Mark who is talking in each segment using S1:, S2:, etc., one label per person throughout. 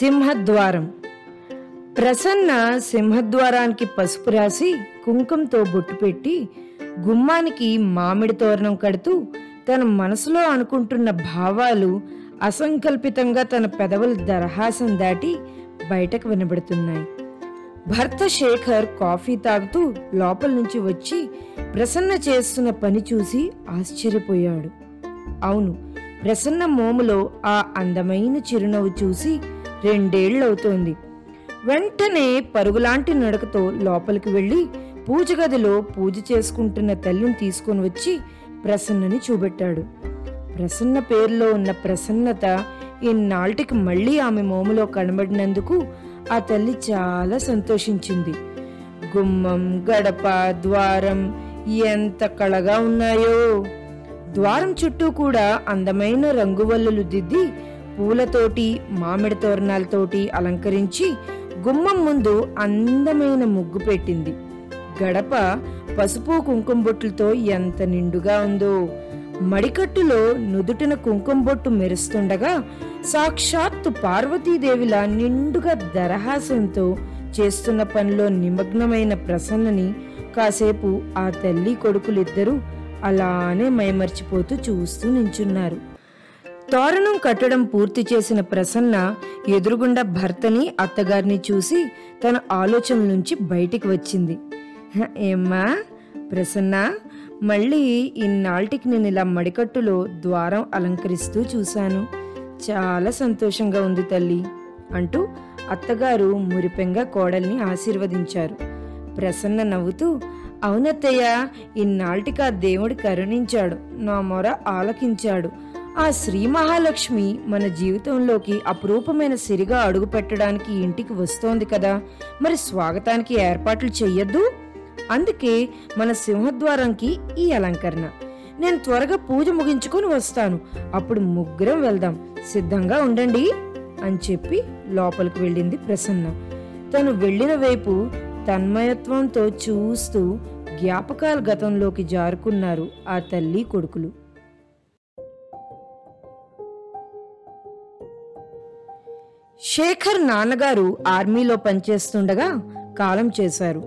S1: సింహద్వారం. ప్రసన్న సింహద్వారానికి పసుపు రాసి కుంకుమతో బొట్టు పెట్టి గుమ్మానికి మామిడి తోరణం కడుతూ తన మనసులో అనుకుంటున్న భావాలు అసంకల్పితంగా తన పెదవుల దరహాసం దాటి బయటకు వినబడుతున్నాయి. భర్త శేఖర్ కాఫీ తాగుతూ లోపల నుంచి వచ్చి ప్రసన్న చేస్తున్న పని చూసి ఆశ్చర్యపోయాడు. అవును ప్రసన్న మోములో ఆ అందమైన చిరునవ్వు చూసి రెండేళ్ళవుతోంది వెంటనే పరుగులాంటి నడకతో లోపలికి వెళ్ళి పూజ గదిలో పూజ చేసుకుంటున్న తల్లిని తీసుకొని వచ్చి ప్రసన్నని చూపెట్టాడు ప్రసన్న పేరులో ఉన్న ప్రసన్నత ఇన్నాళ్ళకి మళ్ళీ ఆమె మోములో కనబడినందుకు ఆ తల్లి చాలా సంతోషించింది. గుమ్మం గడప ద్వారం ఎంత కళగా ఉన్నాయో! ద్వారం చుట్టూ కూడా అందమైన రంగువల్లులు దిద్ది పూలతోటి మామిడి తోరణాలతోటి అలంకరించి గుమ్మం ముందు అందమైన ముగ్గు పెట్టింది. గడప పసుపు కుంకుమ బొట్టులతో ఎంత నిండుగా ఉందో! మడికట్టులో నుదుటిన కుంకుమ బొట్టు మెరుస్తుండగా సాక్షాత్తు పార్వతీదేవిలా నిండుగా దరహాసంతో చేస్తున్న పనిలో నిమగ్నమైన ప్రసన్నని కాసేపు ఆ తల్లి కొడుకులిద్దరూ అలానే మైమర్చిపోతూ చూస్తూ నించున్నారు. తోరణం కట్టడం పూర్తి చేసిన ప్రసన్న ఎదురుగుండా భర్తని అత్తగారిని చూసి తన ఆలోచనల నుంచి బయటికి వచ్చింది. ఏమ్మా? ప్రసన్న మళ్ళీ ఇన్నాళ్ళకి నేను ఇలా మడికట్టులో ద్వారం అలంకరిస్తూ చూశాను. చాలా సంతోషంగా ఉంది తల్లి అంటూ అత్తగారు మురిపెంగా కోడల్ని ఆశీర్వదించారు. ప్రసన్న నవ్వుతూ అవునత్తయ్య ఇన్నాళ్ళకి ఆ దేవుడు కరుణించాడు నా మొర ఆలకించాడు. ఆ శ్రీ మహాలక్ష్మి మన జీవితంలోకి అపురూపమైన సిరిగా అడుగు పెట్టడానికి ఇంటికి వస్తోంది కదా. మరి స్వాగతానికి ఏర్పాట్లు చెయ్యొద్దు? అందుకే మన సింహద్వారంకి ఈ అలంకరణ. నేను త్వరగా పూజ ముగించుకొని వస్తాను. అప్పుడు ముగ్గురం వెళ్దాం. సిద్ధంగా ఉండండి అని చెప్పి లోపలికి వెళ్ళింది ప్రసన్న. తను వెళ్ళిన వైపు తన్మయత్వంతో చూస్తూ జ్ఞాపకాల గతంలోకి జారుకున్నారు ఆ తల్లి కొడుకులు. శేఖర్ నాన్నగారు ఆర్మీలో పనిచేస్తుండగా కాలం చేశారు.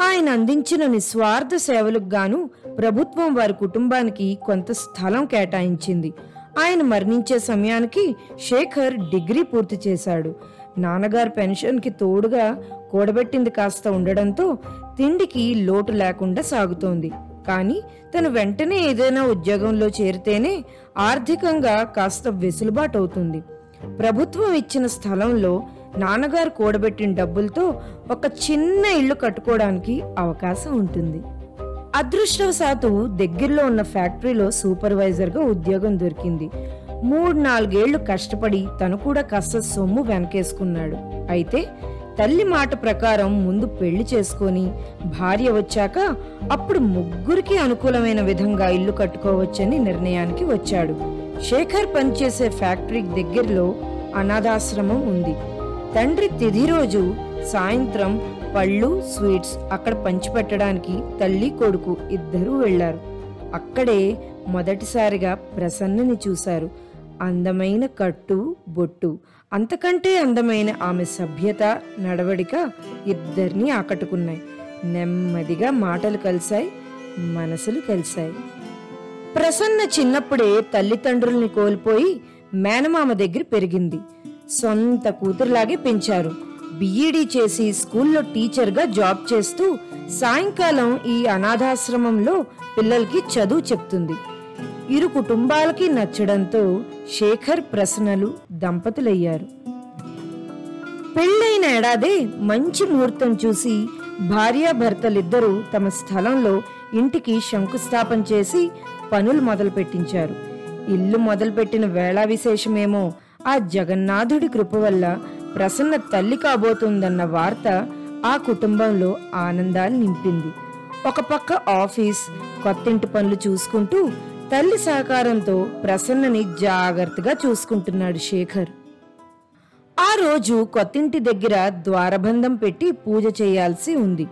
S1: ఆయన అందించిన నిస్వార్థ సేవలకు గాను ప్రభుత్వం వారి కుటుంబానికి కొంత స్థలం కేటాయించింది. ఆయన మరణించే సమయానికి శేఖర్ డిగ్రీ పూర్తి చేశాడు. నాన్నగారు పెన్షన్కి తోడుగా కూడబెట్టింది కాస్త ఉండడంతో తిండికి లోటు లేకుండా సాగుతోంది. కానీ తను వెంటనే ఏదైనా ఉద్యోగంలో చేరితేనే ఆర్థికంగా కాస్త వెసులుబాటు అవుతుంది. ప్రభుత్వం ఇచ్చిన స్థలంలో నాన్నగారు కూడబెట్టిన డబ్బులతో ఒక చిన్న ఇల్లు కట్టుకోవడానికి అవకాశం ఉంటుంది. అదృష్టవశాత్తు దగ్గరలో ఉన్న ఫ్యాక్టరీలో సూపర్వైజర్గా ఉద్యోగం దొరికింది. మూడు నాలుగేళ్ళు కష్టపడి తను కూడా కాస్త సొమ్ము వెనకేసుకున్నాడు. అయితే తల్లి మాట ప్రకారం ముందు పెళ్ళి చేసుకొని భార్య వచ్చాక అప్పుడు ముగ్గురికి అనుకూలమైన విధంగా ఇల్లు కట్టుకోవచ్చని నిర్ణయానికి వచ్చాడు. శేఖర్ పనిచేసే ఫ్యాక్టరీ దగ్గరలో అనాథాశ్రమం ఉంది. తండ్రి తిది రోజు సాయంత్రం పళ్ళు స్వీట్స్ అక్కడ పంచిపెట్టడానికి తల్లి కొడుకు ఇద్దరూ వెళ్ళారు అక్కడే మొదటిసారిగా ప్రసన్నని చూశారు. అందమైన కట్టు బొట్టు అంతకంటే అందమైన ఆమె సభ్యత నడవడిక ఇద్దరిని ఆకట్టుకున్నాయి. నెమ్మదిగా మాటలు కలిశాయి మనసులు కలిశాయి. ప్రసన్న చిన్నప్పుడే తల్లిదండ్రుల్ని కోల్పోయి మేనమామ దగ్గర పెరిగింది. సొంత కూతురులాగే పెంచారు. బిఈడి చేసి స్కూల్లో టీచర్గా జాబ్ చేస్తూ సాయంకాలం ఈ అనాథాశ్రమంలో పిల్లలకి చదువు చెప్తుంది. ఇరు కుటుంబాలకి నచ్చడంతో శేఖర్ ప్రసన్నలు దంపతులయ్యారు. పెళ్ళైన ఏడాదే మంచి ముహూర్తం చూసి భార్యాభర్తలిద్దరూ తమ స్థలంలో ఇంటికి శంకుస్థాపన చేసి పనులు మొదలు పెట్టించారు ఇల్లు మొదలుపెట్టిన వేళా విశేషమేమో ఆ జగన్నాథుడి కృప వల్ల ప్రసన్న తల్లి కాబోతుందన్న వార్త ఆ కుటుంబంలో ఆనందాన్ని నింపింది. ఒక పక్క ఆఫీస్ కొత్తింటి పనులు చూసుకుంటూ తల్లి సహకారంతో ప్రసన్నని జాగ్రత్తగా చూసుకుంటున్నాడు శేఖర్. ఆ రోజు కొత్తింటి దగ్గర ద్వారబంధం పెట్టి పూజ చేయాల్సి ఉంది.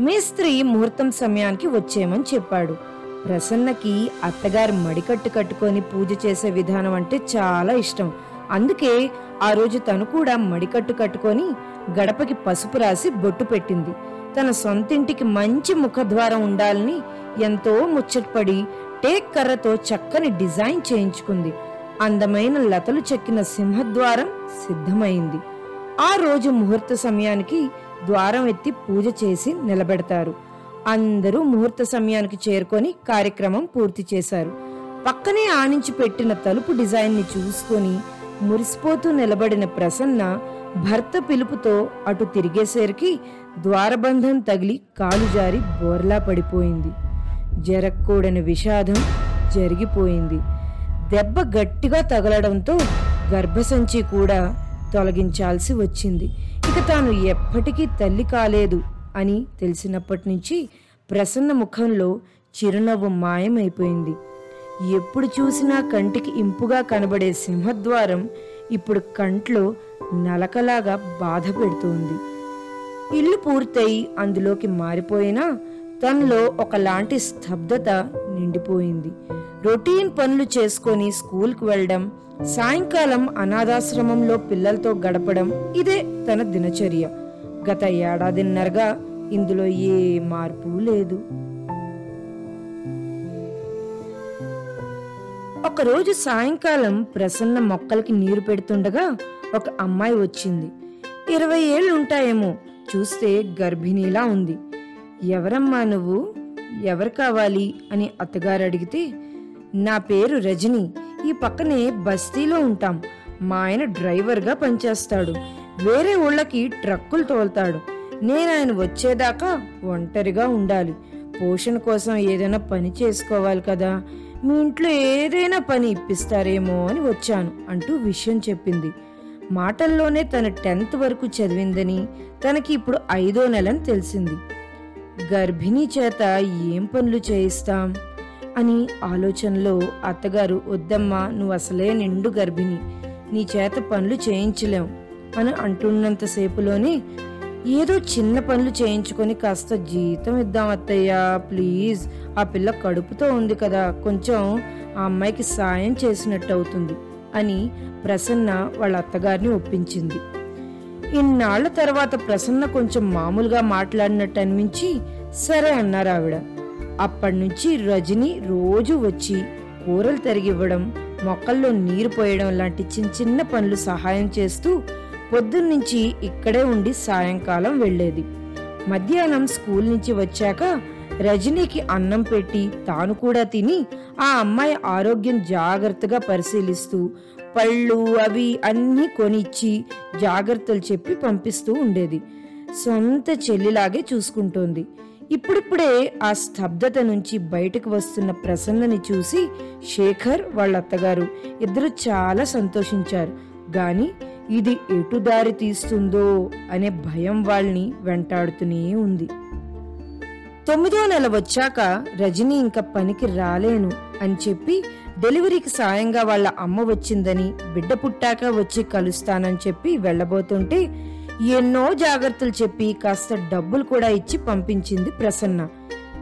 S1: మేస్త్రి ముహూర్తం సమయానికి వచ్చేయమని చెప్పాడు. ప్రసన్నకి అత్తగారు మడికట్టు కట్టుకొని పూజ చేసే విధానం అంటే చాలా ఇష్టం. అందుకే ఆ రోజు తను కూడా మడికట్టు కట్టుకొని గడపకి పసుపు రాసి బొట్టు పెట్టింది. తన సొంతింటికి మంచి ముఖద్వారం ఉండాలని ఎంతో ముచ్చటపడి టేక్ కర్రతో చక్కని డిజైన్ చేయించుకుంది. అందమైన లతలు చెక్కిన సింహద్వారం సిద్ధమైంది. ఆ రోజు ముహూర్త సమయానికి ద్వారం ఎత్తి పూజ చేసి నిలబెడతారు. అందరూ ముహూర్త సమయానికి చేరుకొని కార్యక్రమం పూర్తి చేశారు. పక్కనే ఆనించి పెట్టిన తలుపు డిజైన్ని చూసుకొని మురిసిపోతూ నిలబడిన ప్రసన్న భర్త పిలుపుతో అటు తిరిగేసరికి ద్వారబంధం తగిలి కాలు జారి బోర్లా పడిపోయింది. జరగకూడని విషాదం జరిగిపోయింది. దెబ్బ గట్టిగా తగలడంతో గర్భసంచి కూడా తొలగించాల్సి వచ్చింది. ఇక తాను ఎప్పటికీ తల్లి కాలేదు. అని తెలిసినప్పటి నుంచి ప్రసన్న ముఖంలో చిరునవ్వు మాయమైపోయింది. ఎప్పుడు చూసినా కంటికి ఇంపుగా కనబడే సింహద్వారం ఇప్పుడు కంట్లో నలకలాగా బాధ పెడుతోంది. ఇల్లు పూర్తయి అందులోకి మారిపోయినా తనలో ఒకలాంటి స్తబ్దత నిండిపోయింది. రొటీన్ పనులు చేసుకొని స్కూల్కి వెళ్ళడం సాయంకాలం అనాథాశ్రమంలో పిల్లలతో గడపడం ఇదే తన దినచర్య. గత ఏడాదిన్నరగా ఇందులో ఏ మార్పు లేదు. ఒకరోజు సాయంకాలం ప్రసన్న మొక్కలకి నీరు పెడుతుండగా ఒక అమ్మాయి వచ్చింది. ఇరవై ఏళ్ళు ఉంటాయేమో చూస్తే గర్భిణీలా ఉంది. ఎవరమ్మా నువ్వు? ఎవరు కావాలి? అని అత్తగారు అడిగితే నా పేరు రజని ఈ పక్కనే బస్తీలో ఉంటాం. మా ఆయన డ్రైవర్గా పనిచేస్తాడు. వేరే ఊళ్ళకి ట్రక్కులు తోలుతాడు. నేను ఆయన వచ్చేదాకా ఒంటరిగా ఉండాలి. పోషణ కోసం ఏదైనా పని చేసుకోవాలి కదా. మీ ఇంట్లో ఏదైనా పని ఇప్పిస్తారేమో అని వచ్చాను అంటూ విషయం చెప్పింది. మాటల్లోనే తన టెన్త్ వరకు చదివిందని తనకి ఇప్పుడు ఐదో నెలని తెలిసింది. గర్భిణీ చేత ఏం పనులు చేయిస్తాం? అని ఆలోచనలో అత్తగారు వద్దమ్మా నువ్వు అసలే నిండు గర్భిణి. నీ చేత పనులు చేయించలేం అని అంటున్నంతసేపులోనే ఏదో చిన్న పనులు చేయించుకొని కాస్త జీతం ఇద్దాం అత్తయ్యా ప్లీజ్. ఆ పిల్ల కడుపుతో ఉంది కదా కొంచెం ఆ అమ్మాయికి సాయం చేసినట్టు అవుతుంది అని ప్రసన్న వాళ్ళ అత్తగారిని ఒప్పించింది. ఇన్నాళ్ళ తర్వాత ప్రసన్న కొంచెం మామూలుగా మాట్లాడినట్టు అనిపించి సరే అన్నారు ఆవిడ. అప్పటి నుంచి రజని రోజు వచ్చి కూరలు తరిగివ్వడం మొక్కల్లో నీరు పోయడం లాంటి చిన్న చిన్న పనులు సహాయం చేస్తూ పొద్దున్నుంచి ఇక్కడే ఉండి సాయంకాలం వెళ్ళేది. మధ్యాహ్నం స్కూల్ నుంచి వచ్చాక రజనీకి అన్నం పెట్టి తాను కూడా తిని ఆ అమ్మాయి ఆరోగ్యం జాగ్రత్తగా పరిశీలిస్తూ పళ్ళు అవి అన్నీ కొనిచ్చి జాగ్రత్తలు చెప్పి పంపిస్తూ ఉండేది. సొంత చెల్లిలాగే చూసుకుంటోంది. ఇప్పుడిప్పుడే ఆ స్తబ్దత నుంచి బయటకు వస్తున్న ప్రసన్నని చూసి శేఖర్ వాళ్ళ అత్తగారు ఇద్దరు చాలా సంతోషించారు. గాని ఇది ఎటు దారి తీస్తుందో? అనే భయం వాళ్ళని వెంటాడుతూనే ఉంది. తొమ్మిదో నెల వచ్చాక రజని ఇంకా పనికి రాలేను అని చెప్పి డెలివరీకి సాయంగా వాళ్ళ అమ్మ వచ్చిందని బిడ్డ పుట్టాక వచ్చి కలుస్తానని చెప్పి వెళ్ళబోతుంటే ఎన్నో జాగ్రత్తలు చెప్పి కాస్త డబ్బులు కూడా ఇచ్చి పంపించింది ప్రసన్న.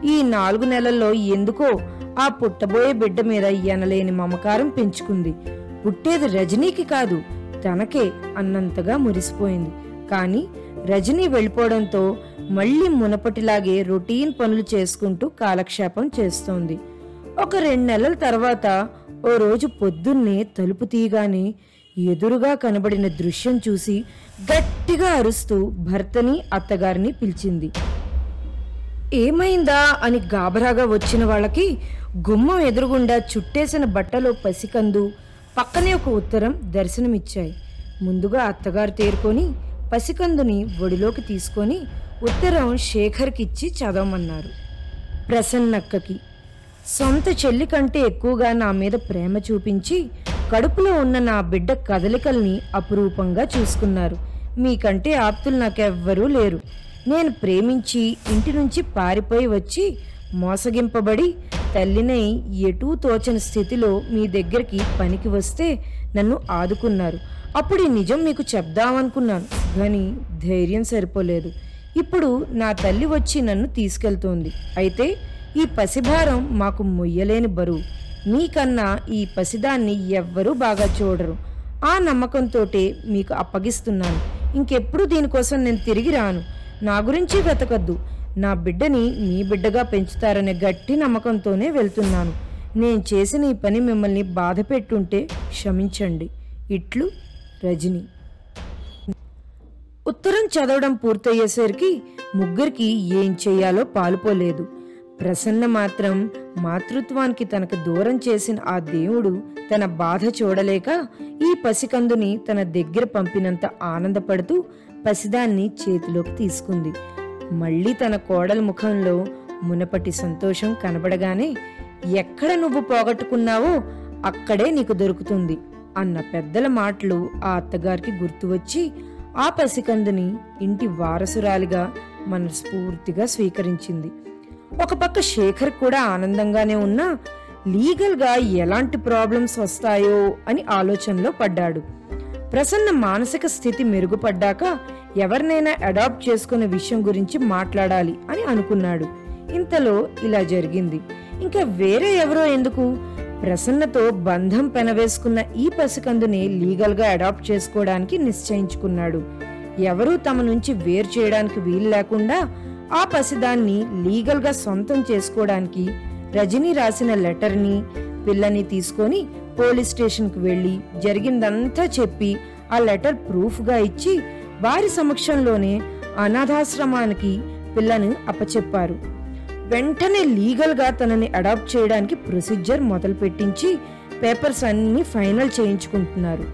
S1: ఈ నాలుగు నెలల్లో ఎందుకో ఆ పుట్టబోయే బిడ్డ మీద ఎనలేని మమకారం పెంచుకుంది. పుట్టేది రజనీకి కాదు తనకే అన్నంతగా మురిసిపోయింది. కానీ రజనీ వెళ్ళిపోవడంతో మళ్ళీ మునపటిలాగే రొటీన్ పనులు చేసుకుంటూ కాలక్షేపం చేస్తోంది. ఒక రెండు నెలల తర్వాత ఓ రోజు పొద్దున్నే తలుపు తీయగానే ఎదురుగా కనబడిన దృశ్యం చూసి గట్టిగా అరుస్తూ భర్తని అత్తగారిని పిలిచింది. ఏమైందా? అని గాబరాగా వచ్చిన వాళ్ళకి గుమ్మం ఎదురుగుండా చుట్టేసిన బట్టలో పసికందు పక్కనే ఒక ఉత్తరం దర్శనమిచ్చాయి. ముందుగా అత్తగారు తేరుకొని పసికందుని ఒడిలోకి తీసుకొని ఉత్తరం శేఖర్కిచ్చి చదవమన్నారు. ప్రసన్నక్కకి సొంత చెల్లి కంటే ఎక్కువగా నా మీద ప్రేమ చూపించి కడుపులో ఉన్న నా బిడ్డ కదలికల్ని అపురూపంగా చూసుకున్నారు. మీకంటే ఆప్తులు నాకెవ్వరూ లేరు. నేను ప్రేమించి ఇంటి నుంచి పారిపోయి వచ్చి మోసగింపబడి తల్లినై ఎటూ తోచని స్థితిలో మీ దగ్గరికి పనికి వస్తే నన్ను ఆదుకున్నారు. అప్పుడు ఈ నిజం మీకు చెప్దామనుకున్నాను కానీ ధైర్యం సరిపోలేదు. ఇప్పుడు నా తల్లి వచ్చి నన్ను తీసుకెళ్తోంది. అయితే ఈ పసిభారం మాకు మొయ్యలేని బరువు. మీకన్నా ఈ పసిదాన్ని ఎవ్వరూ బాగా చూడరు. ఆ నమ్మకంతోటే మీకు అప్పగిస్తున్నాను. ఇంకెప్పుడు దీనికోసం నేను తిరిగి రాను. నా గురించి బ్రతకద్దు నా బిడ్డని మీ బిడ్డగా పెంచుతారనే గట్టి నమ్మకంతోనే వెళ్తున్నాను. నేను చేసిన ఈ పని మిమ్మల్ని బాధ పెట్టుంటే క్షమించండి. ఇట్లు రజని. ఉత్తరం చదవడం పూర్తయ్యేసరికి ముగ్గురికి ఏం చేయాలో పాలుపోలేదు. ప్రసన్న మాత్రం మాతృత్వానికి తనకు దూరం చేసిన ఆ దేవుడు తన బాధ చూడలేక ఈ పసికందుని తన దగ్గర పంపినంత ఆనందపడుతూ పసిదాన్ని చేతిలోకి తీసుకుంది. మళ్ళీ తన కోడల ముఖంలో మునపటి సంతోషం కనబడగానే ఎక్కడ నువ్వు పోగొట్టుకున్నావో అక్కడే నీకు దొరుకుతుంది అన్న పెద్దల మాటలు ఆ అత్తగారికి గుర్తు వచ్చి ఆ పసికందుని ఇంటి వారసురాలిగా మనస్ఫూర్తిగా స్వీకరించింది. ఒక పక్క శేఖర్ కూడా ఆనందంగానే ఉన్నా లీగల్గా ఎలాంటి ప్రాబ్లమ్స్ వస్తాయో అని ఆలోచనలో పడ్డాడు. ప్రసన్న మానసిక స్థితి మెరుగుపడ్డాక ఎవరినైనా అడాప్ట్ చేసుకునే విషయం గురించి మాట్లాడాలి అని అనుకున్నాడు. ఇంతలో ఇలా జరిగింది. ఇంకా వేరే ఎవరో ఎందుకు? ప్రసన్నతో బంధం పెనవేసుకున్న ఈ పసికందుని లీగల్గా అడాప్ట్ చేసుకోవడానికి నిశ్చయించుకున్నాడు. ఎవరూ తమ నుంచి వేరు చేయడానికి వీలు లేకుండా ఆ పసిదాన్ని లీగల్గా సొంతం చేసుకోవడానికి రజనీ రాసిన లెటర్ని పిల్లని తీసుకొని పోలీస్ స్టేషన్కి వెళ్ళి జరిగిందంతా చెప్పి ఆ లెటర్ ప్రూఫ్గా ఇచ్చి వారి సమక్షంలోనే అనాథాశ్రమానికి పిల్లను అప్పచెప్పారు. వెంటనే లీగల్గా తనని అడాప్ట్ చేయడానికి ప్రొసీజర్ మొదలు పెట్టించి పేపర్స్ అన్నీ ఫైనల్ చేయించుకుంటున్నారు.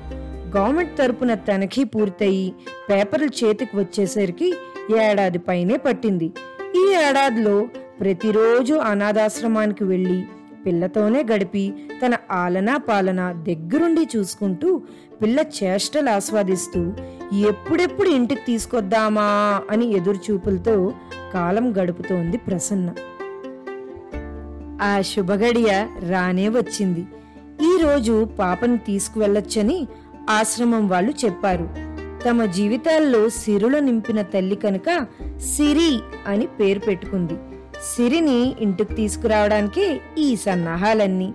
S1: గవర్నమెంట్ తరపున తనిఖీ పూర్తయి పేపర్లు చేతికి వచ్చేసరికి ఏడాది పైనే పట్టింది. ఈ ఏడాదిలో ప్రతిరోజు అనాథాశ్రమానికి వెళ్ళి పిల్లతోనే గడిపి తన ఆలనా పాలన దగ్గరుండి చూసుకుంటూ పిల్ల చేష్టలు ఆస్వాదిస్తూ ఎప్పుడెప్పుడు ఇంటికి తీసుకొద్దామా అని ఎదురుచూపులతో కాలం గడుపుతోంది ప్రసన్న. ఆ శుభగడియ రానే వచ్చింది. ఈ రోజు పాపను తీసుకువెళ్ళొచ్చని ఆశ్రమం వాళ్ళు చెప్పారు. తమ జీవితాల్లో సిరులు నింపిన తల్లి కనుక సిరి అని పేరు పెట్టుకుంది. సిరిని ఇంటికి తీసుకురావడానికే ఈ సన్నాహాలన్నీ.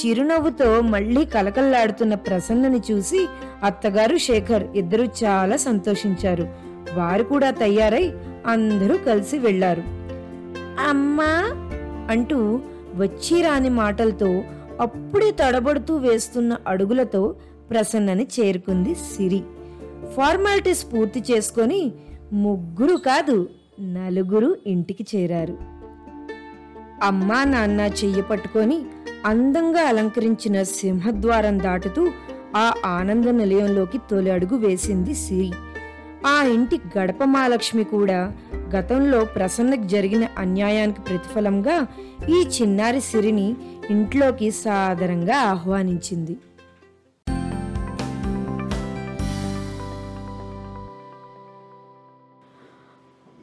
S1: చిరునవ్వుతో మళ్ళీ కలకల్లాడుతున్న ప్రసన్నని చూసి అత్తగారు శేఖర్ ఇద్దరు చాలా సంతోషించారు. వారు కూడా తయారై అందరూ కలిసి వెళ్ళారు అమ్మా అంటూ వచ్చి రాని మాటలతో అప్పుడే తడబడుతూ వేస్తున్న అడుగులతో ప్రసన్నని చేరుకుంది సిరి. ఫార్మాలిటీస్ పూర్తి చేసుకొని ముగ్గురు కాదు నలుగురు ఇంటికి చేరారు. అమ్మా నాన్న చెయ్యి పట్టుకొని అందంగా అలంకరించిన సింహద్వారం దాటుతూ ఆ ఆనంద నిలయంలోకి తొలి అడుగు వేసింది సిరి. ఆ ఇంటి గడప మహాలక్ష్మి కూడా గతంలో ప్రసన్నకు జరిగిన అన్యాయానికి ప్రతిఫలంగా ఈ చిన్నారి సిరిని ఇంట్లోకి సాదరంగా ఆహ్వానించింది.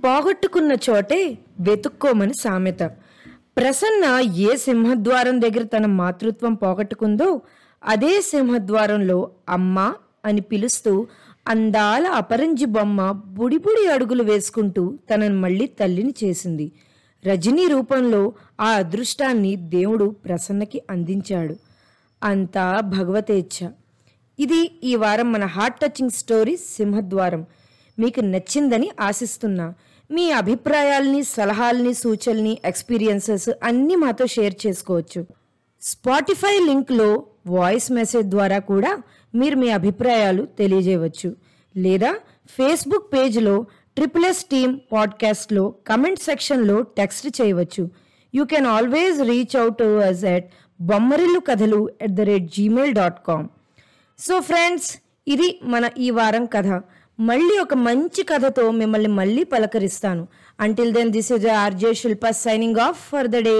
S1: పోగొట్టుకున్న చోటే వెతుక్కోమని సామెత. ప్రసన్న ఏ సింహద్వారం దగ్గర తన మాతృత్వం పోగొట్టుకుందో అదే సింహద్వారంలో అమ్మ అని పిలుస్తూ అందాల అపరంజి బొమ్మ బుడిబుడి అడుగులు వేసుకుంటూ తనను మళ్ళీ తల్లిని చేసింది. రజనీ రూపంలో ఆ అదృష్టాన్ని దేవుడు ప్రసన్నకి అందించాడు. అంతా భగవతేచ్ఛ. ఇది ఈ వారం మన హార్ట్ టచింగ్ స్టోరీ సింహద్వారం. మీకు నచ్చిందని ఆశిస్తున్నా. మీ అభిప్రాయాల్ని సలహాల్ని సూచనల్ని ఎక్స్పీరియన్సెస్ అన్నీ మాతో షేర్ చేసుకోవచ్చు. స్పాటిఫై లింక్లో వాయిస్ మెసేజ్ ద్వారా కూడా మీరు మీ అభిప్రాయాలు తెలియజేయవచ్చు. లేదా ఫేస్బుక్ పేజ్లో ట్రిపుల్ ఎస్ టీమ్ పాడ్కాస్ట్లో కమెంట్ సెక్షన్లో టెక్స్ట్ చేయవచ్చు. You can always reach out us at Bommarillu కథలు at the rate Gmail dot com so friends ఇది మన ఈ వారం కథ. మళ్ళీ ఒక మంచి కథతో మిమ్మల్ని మళ్ళీ పలకరిస్తాను. Until then this is RJ Shilpa signing off for the day